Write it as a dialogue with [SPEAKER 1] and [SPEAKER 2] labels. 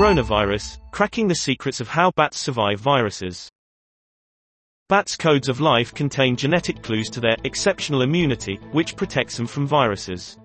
[SPEAKER 1] Coronavirus, cracking the secrets of how bats survive viruses. Bats' codes of life contain genetic clues to their exceptional immunity, which protects them from viruses.